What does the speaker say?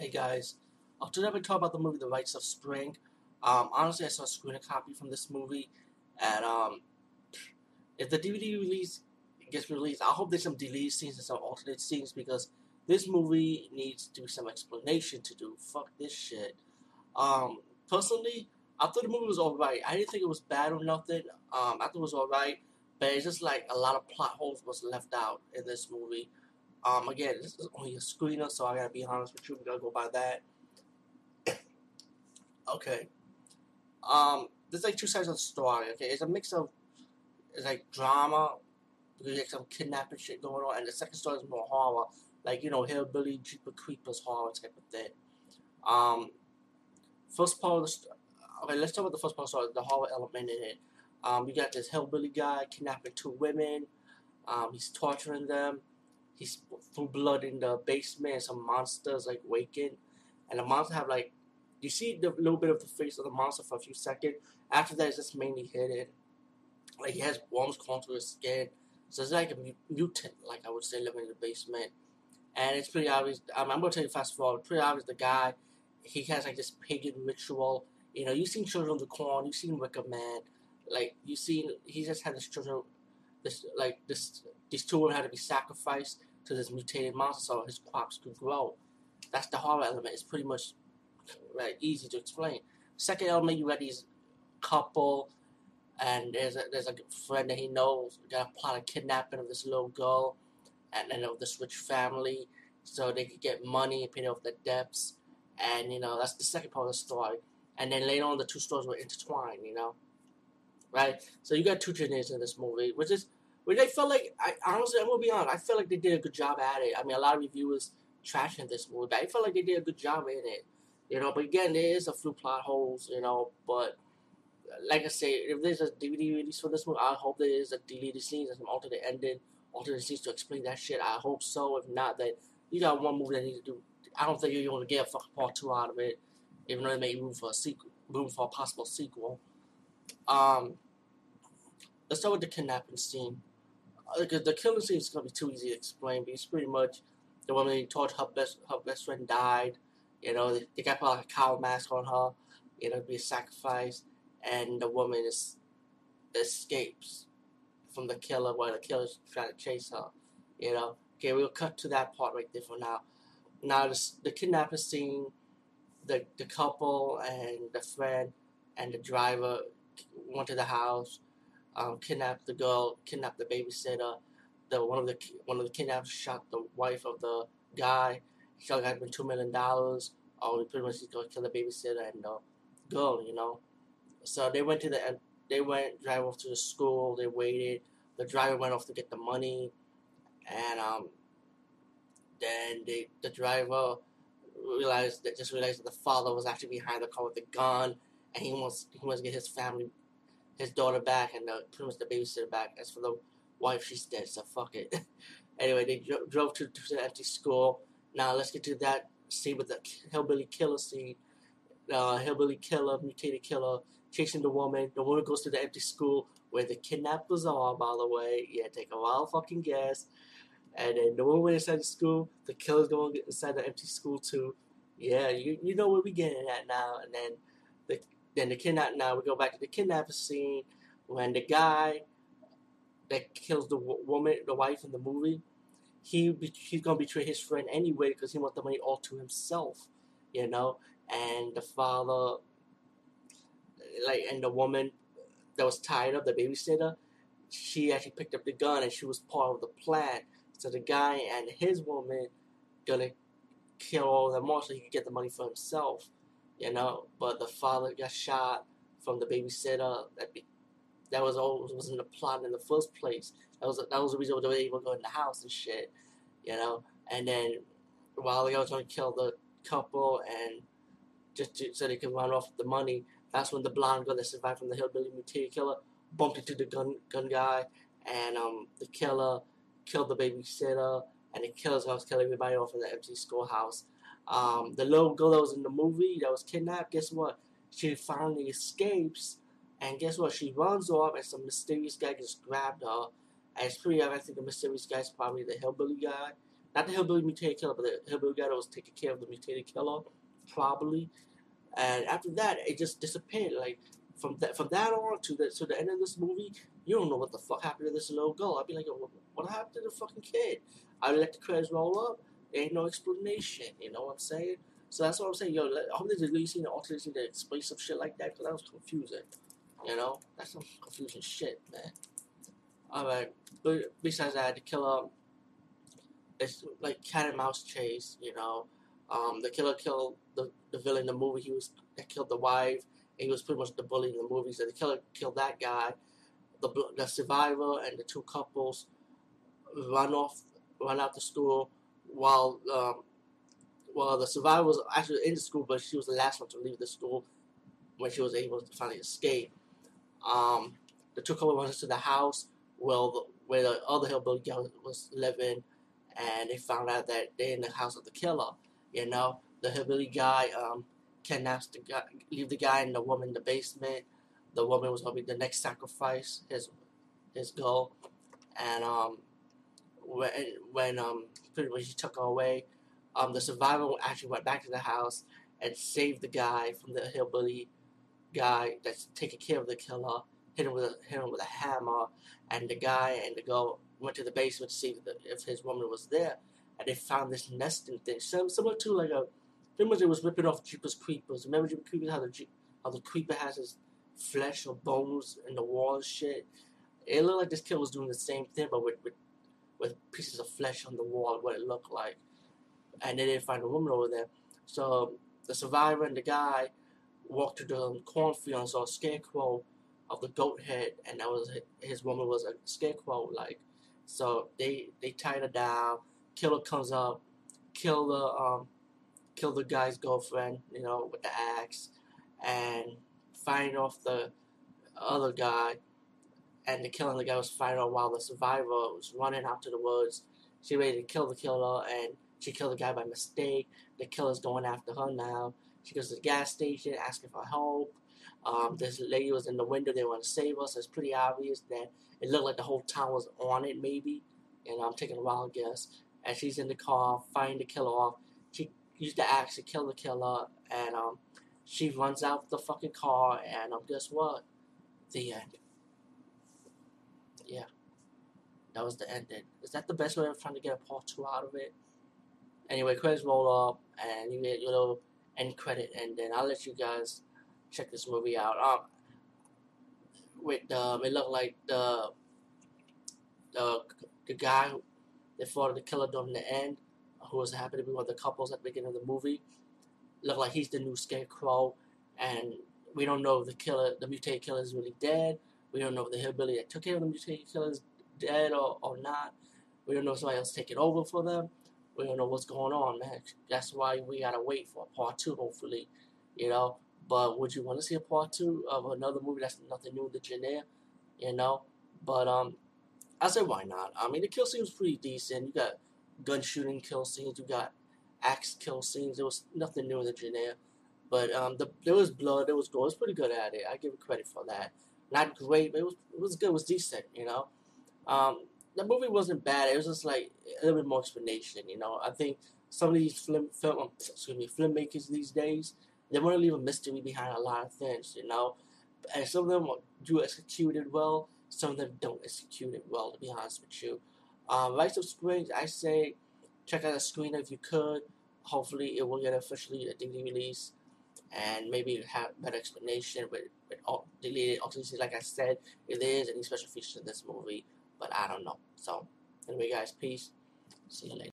Hey guys, uh, today we talk about the movie The Rites of Spring. Um, honestly, I saw a screener copy from this movie, and um, if the DVD release gets released, I hope there's some deleted scenes and some alternate scenes because this movie needs to be some explanation to do. Fuck this shit. Um, personally, I thought the movie was alright. I didn't think it was bad or nothing. Um, I thought it was alright, but it's just like a lot of plot holes was left out in this movie. Um, again, this is only a screener, so I gotta be honest with you. We gotta go by that. okay. Um, there's like two sides of the story. Okay, it's a mix of it's like drama, there's like some kidnapping shit going on, and the second story is more horror, like you know, hillbilly Jeepers Creepers horror type of thing. Um, first part of the st- okay, let's talk about the first part story, the horror element in it. Um, you got this hillbilly guy kidnapping two women. Um, he's torturing them he's threw blood in the basement some monsters like waking. And the monster have like you see the little bit of the face of the monster for a few seconds. After that it's just mainly hidden like he has worms crawling through his skin. So it's like a mutant like i would say living in the basement. And it's pretty obvious i'm gonna tell you fast forward pretty obvious the guy he has like this pagan ritual. You know you've seen children of the corn you've seen wicker man. Like you've seen he just had this children this like this these two had to be sacrificed to this mutated monster so his crops could grow. That's the horror element. It's pretty much like easy to explain. Second element, you got these couple, and there's a, there's a friend that he knows got a plot of kidnapping of this little girl, and then of this rich family, so they could get money and pay off the debts. And you know that's the second part of the story. And then later on, the two stories were intertwined. You know, right? So you got two genres in this movie, which is which I felt like, I honestly, I'm gonna be honest, I felt like they did a good job at it. I mean, a lot of reviewers trashing this movie, but I felt like they did a good job in it. You know, but again, there is a few plot holes, you know, but like I say, if there's a DVD release for this movie, I hope there is a deleted scenes and some alternate ending, alternate scenes to explain that shit. I hope so. If not, then you got one movie that needs to do. I don't think you're to get a fucking part two out of it, even though they made room for a sequel, room for a possible sequel. Um, let's start with the kidnapping scene because the killing scene is gonna be too easy to explain. But it's pretty much the woman he told her best her best friend died. You know, they, they got put like a cow mask on her. You know, be a sacrifice, and the woman is escapes from the killer while the killer's trying to chase her. You know, okay, we'll cut to that part right there for now. Now the the kidnapping scene, the the couple and the friend and the driver went to the house um, kidnapped the girl, kidnapped the babysitter. The one of the one of the kidnappers shot the wife of the guy. He the guy two million dollars. Oh, pretty much he's gonna kill the babysitter and the girl, you know. So they went to the they went drive off to the school. They waited. The driver went off to get the money, and um, then they the driver realized that just realized that the father was actually behind the car with the gun, and he wants he wants to get his family his daughter back and the, pretty much the babysitter back. As for the wife, she's dead, so fuck it. anyway, they dro- drove to, to the empty school. Now let's get to that scene with the hillbilly killer scene. Uh, hillbilly killer, mutated killer, chasing the woman. The woman goes to the empty school where the kidnappers are, by the way. Yeah, take a wild fucking guess. And then the woman inside the school, the killer's going inside the empty school too. Yeah, you you know where we getting at now. And then the then the kidnap. Now we go back to the kidnapping scene when the guy that kills the woman, the wife in the movie, he he's gonna betray his friend anyway because he wants the money all to himself, you know. And the father, like, and the woman that was tied up, the babysitter, she actually picked up the gun and she was part of the plan. So the guy and his woman gonna kill all the more so he could get the money for himself you know. But the father got shot from the babysitter. That be, that was all wasn't the plot in the first place. That was that was the reason why they were going in the house and shit, you know. And then while they were trying to kill the couple and just to, so they could run off the money, that's when the blonde girl that survived from the hillbilly mutated killer bumped into the gun gun guy, and um the killer killed the babysitter, and the killer's house killed everybody off in the empty schoolhouse. Um, the little girl that was in the movie that was kidnapped, guess what? She finally escapes, and guess what? She runs off, and some mysterious guy just grabbed her. And it's pretty obvious. I think the mysterious guy is probably the hillbilly guy not the hillbilly mutated killer, but the hillbilly guy that was taking care of the mutated killer, probably. And after that, it just disappeared. Like from that from that on to the to the end of this movie, you don't know what the fuck happened to this little girl. I'd be like, what, what happened to the fucking kid? I'd let the credits roll up. Ain't no explanation. You know what I'm saying? So that's what I'm saying. Yo, I hope they releasing the alternate to explain some shit like that because that was confusing. You know, that's some confusing shit, man. All right, but besides that, the killer it's like cat and mouse chase. You know, um, the killer killed the, the villain in the movie. He was that killed the wife. And he was pretty much the bully in the movie. So the killer killed that guy. The the survivor and the two couples run off, run out the school, while um, while the survivor was actually in the school, but she was the last one to leave the school when she was able to finally escape. Um, the two couples went into the house well, the, where the other hillbilly guy was living, and they found out that they're in the house of the killer. You know, the hillbilly guy um, kidnaps the guy, leave the guy and the woman in the basement. The woman was gonna be the next sacrifice, his his goal, and um, when when um pretty much he took her away, um, the survivor actually went back to the house and saved the guy from the hillbilly guy that's taking care of the killer. Hit him with a hit him with a hammer, and the guy and the girl went to the basement to see if his woman was there, and they found this nesting thing, similar to like a, pretty much it was ripping off Jeepers Creepers. Remember Jeepers Creepers how the how the creeper has his flesh or bones in the wall and shit. It looked like this kid was doing the same thing, but with, with with pieces of flesh on the wall, what it looked like, and they didn't find a woman over there. So the survivor and the guy walked to the cornfield and saw a scarecrow of the goat head, and that was his woman was a scarecrow like. So they they tied her down. Killer comes up, kill the um, kill the guy's girlfriend, you know, with the axe, and find off the other guy. And the killing the guy was fighting while the survivor was running out to the woods. She ready to kill the killer, and she killed the guy by mistake. The killer's going after her now. She goes to the gas station asking for help. Um, this lady was in the window. They want to save us. It's pretty obvious that it looked like the whole town was on it, maybe. And I'm taking a wild guess. And she's in the car, fighting the killer off. She used the axe to kill the killer, and um, she runs out of the fucking car. And um, guess what? The end. Yeah, that was the ending. Is that the best way of trying to get a part two out of it? Anyway, credits roll up, and you get your little end credit, and then I'll let you guys check this movie out. Um, with um, it looked like the the the guy that fought the killer during the end, who was happy to be one of the couples at the beginning of the movie, looked like he's the new scarecrow, and we don't know if the killer, the mutated killer, is really dead. We don't know if the hillbilly that took care of the mutated killer is dead or, or not. We don't know if somebody else taking over for them. We don't know what's going on, man. That's why we gotta wait for part two, hopefully. You know, but would you want to see a part two of another movie that's nothing new the genre? You know? But um I said why not? I mean the kill scene was pretty decent. You got gun shooting kill scenes, you got axe kill scenes. There was nothing new in the genre. But um the there was blood, there was gore, it was pretty good at it. I give it credit for that. Not great, but it was it was good, it was decent, you know. Um the movie wasn't bad. It was just like a little bit more explanation, you know. I think some of these film, film excuse me, filmmakers these days, they want to leave a mystery behind a lot of things, you know. And some of them do execute it well, some of them don't execute it well, to be honest with you. Um, Rites of Springs, I say check out the screen if you could. Hopefully, it will get officially a DVD release and maybe you have better explanation with, with all deleted obviously like I said if there is any special features in this movie but I don't know. So anyway guys peace. See you later